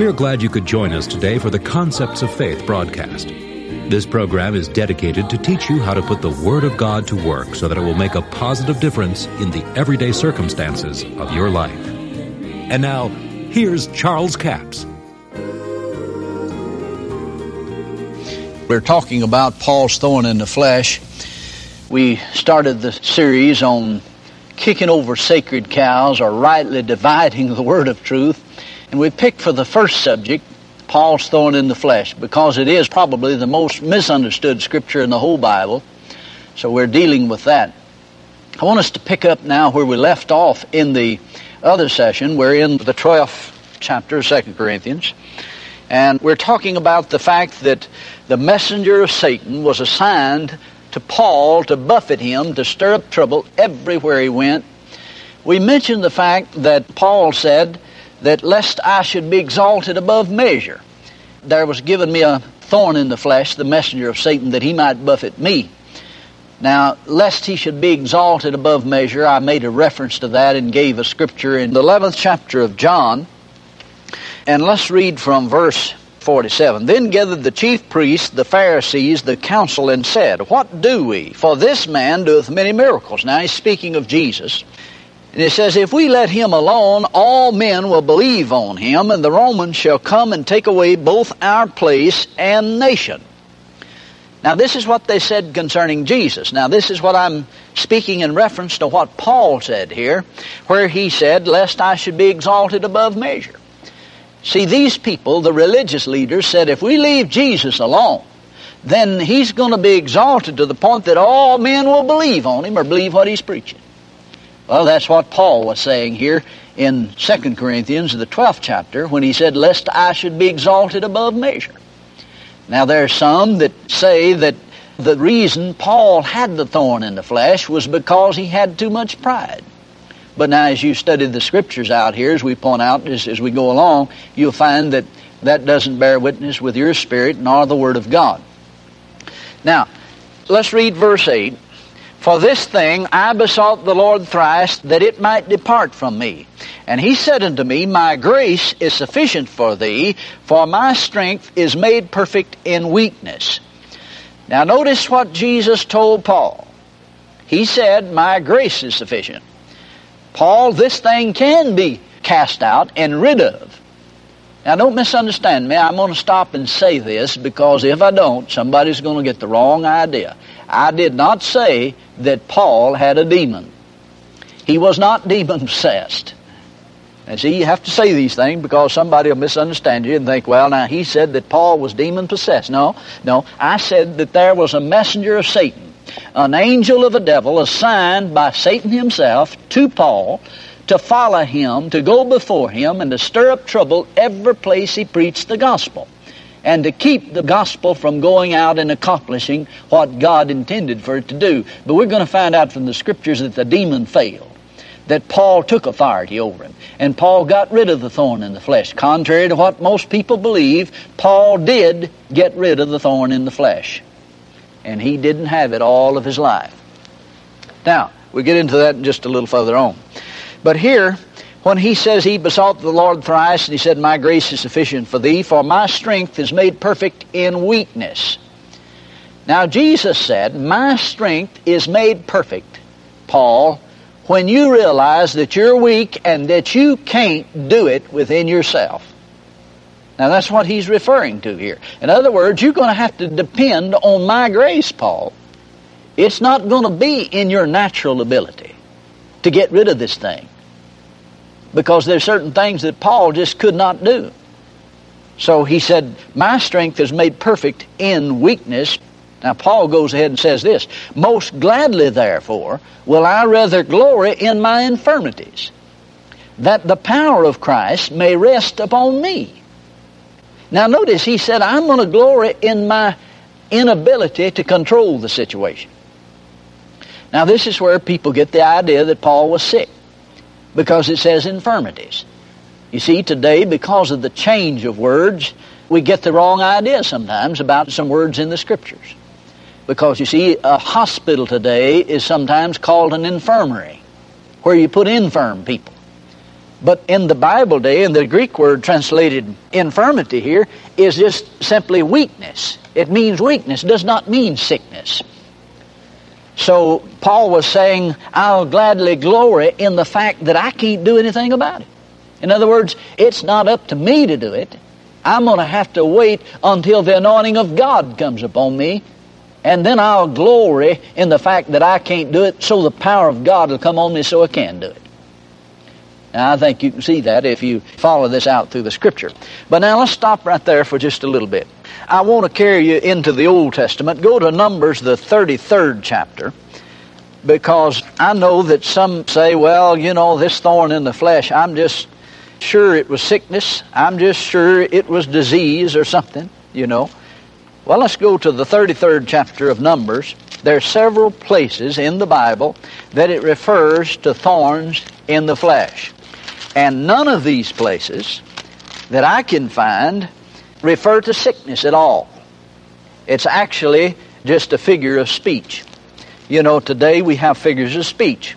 We are glad you could join us today for the Concepts of Faith broadcast. This program is dedicated to teach you how to put the Word of God to work so that it will make a positive difference in the everyday circumstances of your life. And now, here's Charles Capps. We're talking about Paul's thorn in the flesh. We started the series on kicking over sacred cows or rightly dividing the word of truth. And we picked for the first subject, Paul's thorn in the flesh, because it is probably the most misunderstood scripture in the whole Bible. So we're dealing with that. I want us to pick up now where we left off in the other session. We're in the 12th chapter of 2 Corinthians. And we're talking about the fact that the messenger of Satan was assigned to Paul to buffet him, to stir up trouble everywhere he went. We mentioned the fact that Paul said that lest I should be exalted above measure. There was given me a thorn in the flesh, the messenger of Satan, that he might buffet me. Now, lest he should be exalted above measure, I made a reference to that and gave a scripture in the 11th chapter of John. And let's read from verse 47. Then gathered the chief priests, the Pharisees, the council, and said, What do we? For this man doeth many miracles. Now he's speaking of Jesus. And it says, If we let him alone, all men will believe on him, and the Romans shall come and take away both our place and nation. Now, this is what they said concerning Jesus. Now, this is what I'm speaking in reference to what Paul said here, where he said, Lest I should be exalted above measure. See, these people, the religious leaders, said, If we leave Jesus alone, then he's going to be exalted to the point that all men will believe on him or believe what he's preaching. Well, that's what Paul was saying here in 2 Corinthians, the 12th chapter, when he said, Lest I should be exalted above measure. Now, there are some that say that the reason Paul had the thorn in the flesh was because he had too much pride. But now, as you study the scriptures out here, as we point out as, as we go along, you'll find that that doesn't bear witness with your spirit nor the Word of God. Now, let's read verse 8. For this thing I besought the Lord thrice that it might depart from me. And he said unto me, My grace is sufficient for thee, for my strength is made perfect in weakness. Now notice what Jesus told Paul. He said, My grace is sufficient. Paul, this thing can be cast out and rid of. Now don't misunderstand me. I'm going to stop and say this because if I don't, somebody's going to get the wrong idea. I did not say that Paul had a demon. He was not demon possessed. And see, you have to say these things because somebody will misunderstand you and think, well, now he said that Paul was demon possessed. No, no. I said that there was a messenger of Satan, an angel of the devil assigned by Satan himself to Paul to follow him, to go before him, and to stir up trouble every place he preached the gospel and to keep the gospel from going out and accomplishing what God intended for it to do. But we're going to find out from the scriptures that the demon failed, that Paul took authority over him, and Paul got rid of the thorn in the flesh. Contrary to what most people believe, Paul did get rid of the thorn in the flesh, and he didn't have it all of his life. Now, we'll get into that just a little further on. But here, when he says he besought the Lord thrice, and he said, My grace is sufficient for thee, for my strength is made perfect in weakness. Now, Jesus said, My strength is made perfect, Paul, when you realize that you're weak and that you can't do it within yourself. Now, that's what he's referring to here. In other words, you're going to have to depend on my grace, Paul. It's not going to be in your natural ability to get rid of this thing because there's certain things that Paul just could not do. So he said, My strength is made perfect in weakness. Now, Paul goes ahead and says this Most gladly, therefore, will I rather glory in my infirmities, that the power of Christ may rest upon me. Now, notice he said, I'm going to glory in my inability to control the situation. Now, this is where people get the idea that Paul was sick because it says infirmities. You see, today, because of the change of words, we get the wrong idea sometimes about some words in the Scriptures. Because you see, a hospital today is sometimes called an infirmary, where you put infirm people. But in the Bible day, and the Greek word translated infirmity here is just simply weakness. It means weakness, does not mean sickness. So Paul was saying, I'll gladly glory in the fact that I can't do anything about it. In other words, it's not up to me to do it. I'm going to have to wait until the anointing of God comes upon me, and then I'll glory in the fact that I can't do it, so the power of God will come on me so I can do it. Now, I think you can see that if you follow this out through the Scripture. But now let's stop right there for just a little bit. I want to carry you into the Old Testament. Go to Numbers, the 33rd chapter, because I know that some say, well, you know, this thorn in the flesh, I'm just sure it was sickness. I'm just sure it was disease or something, you know. Well, let's go to the 33rd chapter of Numbers. There are several places in the Bible that it refers to thorns in the flesh. And none of these places that I can find refer to sickness at all. It's actually just a figure of speech. You know, today we have figures of speech.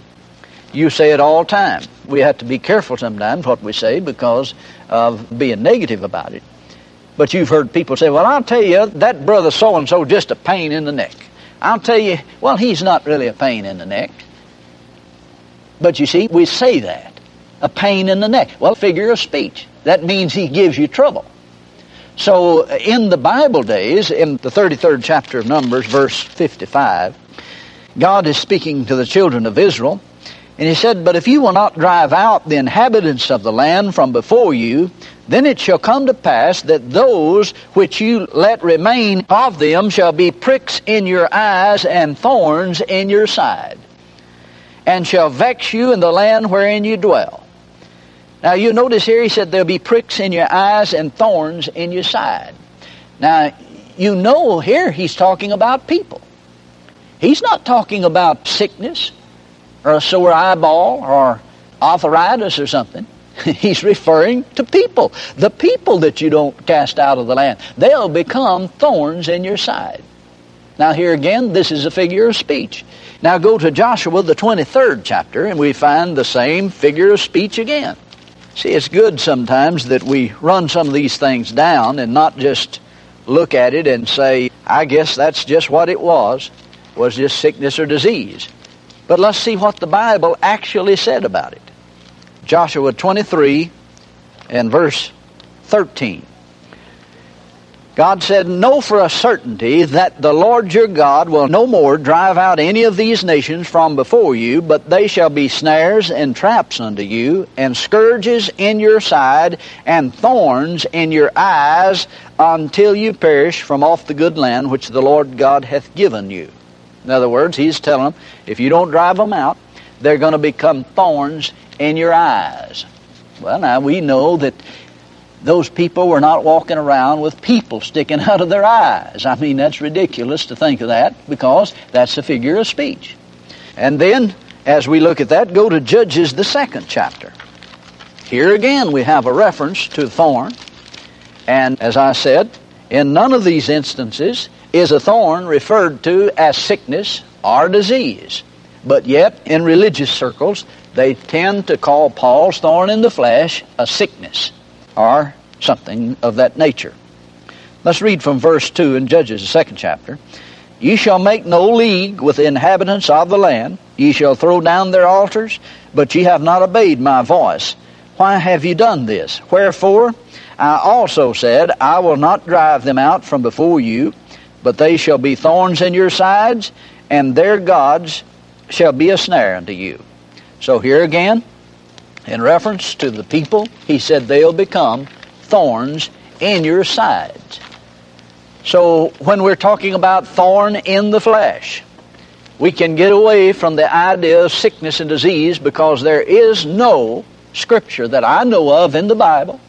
You say it all time. We have to be careful sometimes what we say because of being negative about it. But you've heard people say, well, I'll tell you, that brother so-and-so just a pain in the neck. I'll tell you, well, he's not really a pain in the neck. But you see, we say that a pain in the neck. Well, figure of speech. That means he gives you trouble. So uh, in the Bible days, in the 33rd chapter of Numbers, verse 55, God is speaking to the children of Israel, and he said, But if you will not drive out the inhabitants of the land from before you, then it shall come to pass that those which you let remain of them shall be pricks in your eyes and thorns in your side, and shall vex you in the land wherein you dwell. Now you notice here he said there'll be pricks in your eyes and thorns in your side. Now you know here he's talking about people. He's not talking about sickness or a sore eyeball or arthritis or something. He's referring to people. The people that you don't cast out of the land. They'll become thorns in your side. Now here again, this is a figure of speech. Now go to Joshua, the 23rd chapter, and we find the same figure of speech again. See, it's good sometimes that we run some of these things down and not just look at it and say, I guess that's just what it was, was just sickness or disease. But let's see what the Bible actually said about it. Joshua 23 and verse 13. God said, Know for a certainty that the Lord your God will no more drive out any of these nations from before you, but they shall be snares and traps unto you, and scourges in your side, and thorns in your eyes, until you perish from off the good land which the Lord God hath given you. In other words, he's telling them, if you don't drive them out, they're going to become thorns in your eyes. Well, now we know that those people were not walking around with people sticking out of their eyes. I mean, that's ridiculous to think of that because that's a figure of speech. And then, as we look at that, go to Judges, the second chapter. Here again, we have a reference to thorn. And as I said, in none of these instances is a thorn referred to as sickness or disease. But yet, in religious circles, they tend to call Paul's thorn in the flesh a sickness or something of that nature. Let's read from verse 2 in Judges, the second chapter. Ye shall make no league with the inhabitants of the land. Ye shall throw down their altars, but ye have not obeyed my voice. Why have ye done this? Wherefore I also said, I will not drive them out from before you, but they shall be thorns in your sides, and their gods shall be a snare unto you. So here again, in reference to the people, he said they'll become thorns in your sides. So when we're talking about thorn in the flesh, we can get away from the idea of sickness and disease because there is no scripture that I know of in the Bible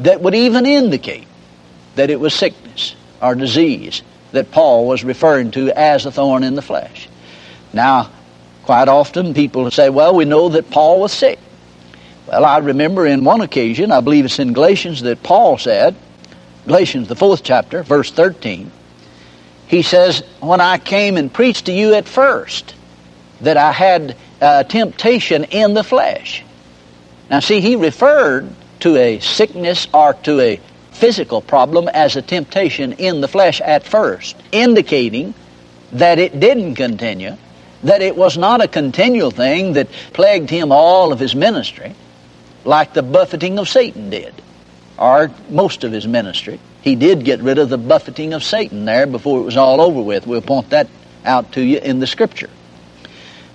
that would even indicate that it was sickness or disease that Paul was referring to as a thorn in the flesh. Now, quite often people say, well, we know that Paul was sick. Well, I remember in one occasion, I believe it's in Galatians, that Paul said, Galatians, the fourth chapter, verse 13, he says, When I came and preached to you at first, that I had uh, temptation in the flesh. Now, see, he referred to a sickness or to a physical problem as a temptation in the flesh at first, indicating that it didn't continue, that it was not a continual thing that plagued him all of his ministry, like the buffeting of Satan did, or most of his ministry. He did get rid of the buffeting of Satan there before it was all over with. We'll point that out to you in the scripture.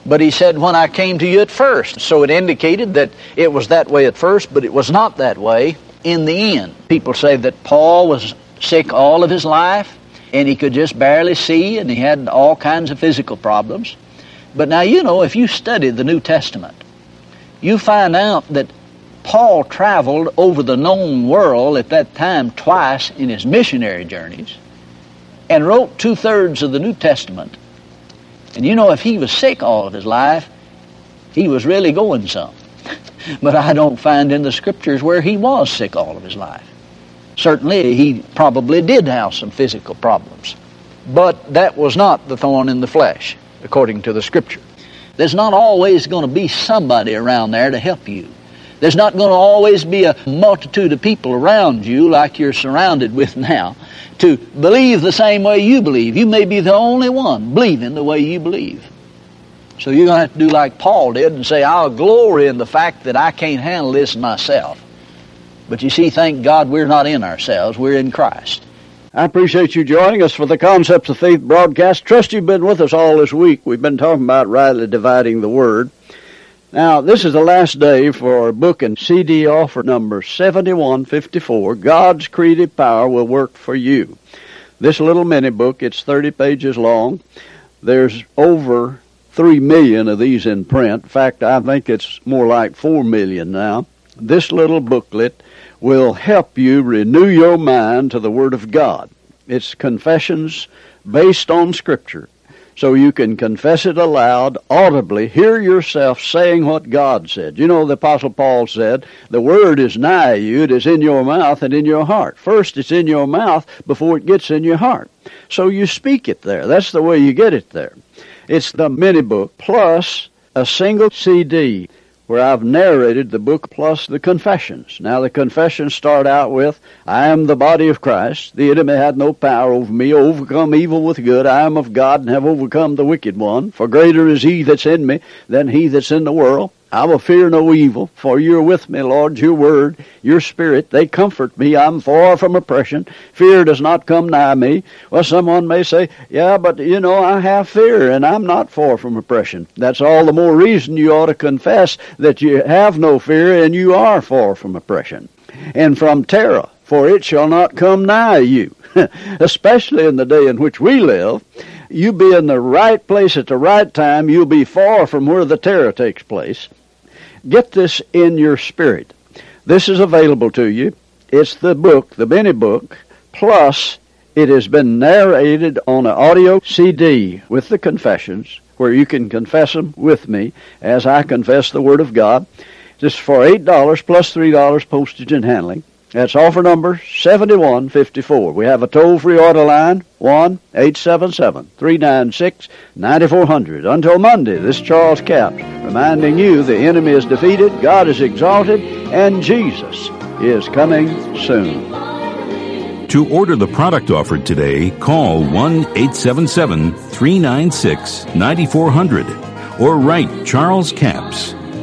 But he said, when I came to you at first. So it indicated that it was that way at first, but it was not that way in the end. People say that Paul was sick all of his life, and he could just barely see, and he had all kinds of physical problems. But now, you know, if you study the New Testament, you find out that Paul traveled over the known world at that time twice in his missionary journeys and wrote two thirds of the New Testament. And you know, if he was sick all of his life, he was really going some. but I don't find in the scriptures where he was sick all of his life. Certainly, he probably did have some physical problems. But that was not the thorn in the flesh, according to the scripture. There's not always going to be somebody around there to help you. There's not going to always be a multitude of people around you like you're surrounded with now to believe the same way you believe. You may be the only one believing the way you believe. So you're going to have to do like Paul did and say, I'll glory in the fact that I can't handle this myself. But you see, thank God we're not in ourselves, we're in Christ. I appreciate you joining us for the Concepts of Faith broadcast. Trust you've been with us all this week. We've been talking about rightly dividing the Word. Now, this is the last day for our book and CD offer number 7154. God's creative power will work for you. This little mini book, it's 30 pages long. There's over 3 million of these in print. In fact, I think it's more like 4 million now. This little booklet will help you renew your mind to the Word of God. It's confessions based on Scripture so you can confess it aloud, audibly, hear yourself saying what God said. You know, the Apostle Paul said, the word is nigh you, it is in your mouth and in your heart. First, it's in your mouth before it gets in your heart. So you speak it there. That's the way you get it there. It's the mini book plus a single CD where I've narrated the book plus the confessions. Now, the confessions start out with, I am the body of Christ. The enemy had no power over me. Overcome evil with good. I am of God and have overcome the wicked one. For greater is he that's in me than he that's in the world. I will fear no evil, for you're with me, Lord. Your word, your spirit, they comfort me. I'm far from oppression. Fear does not come nigh me. Well, someone may say, yeah, but you know, I have fear and I'm not far from oppression. That's all the more reason you ought to confess that you have no fear and you are far from oppression and from terror, for it shall not come nigh you. Especially in the day in which we live, you be in the right place at the right time, you'll be far from where the terror takes place. Get this in your spirit. This is available to you. It's the book, the mini book, plus it has been narrated on an audio CD with the confessions, where you can confess them with me as I confess the Word of God. This is for $8 plus $3 postage and handling. That's offer number 7154. We have a toll-free order line, 1-877-396-9400. Until Monday, this Charles Capps reminding you the enemy is defeated, God is exalted, and Jesus is coming soon. To order the product offered today, call 1-877-396-9400 or write Charles Capps,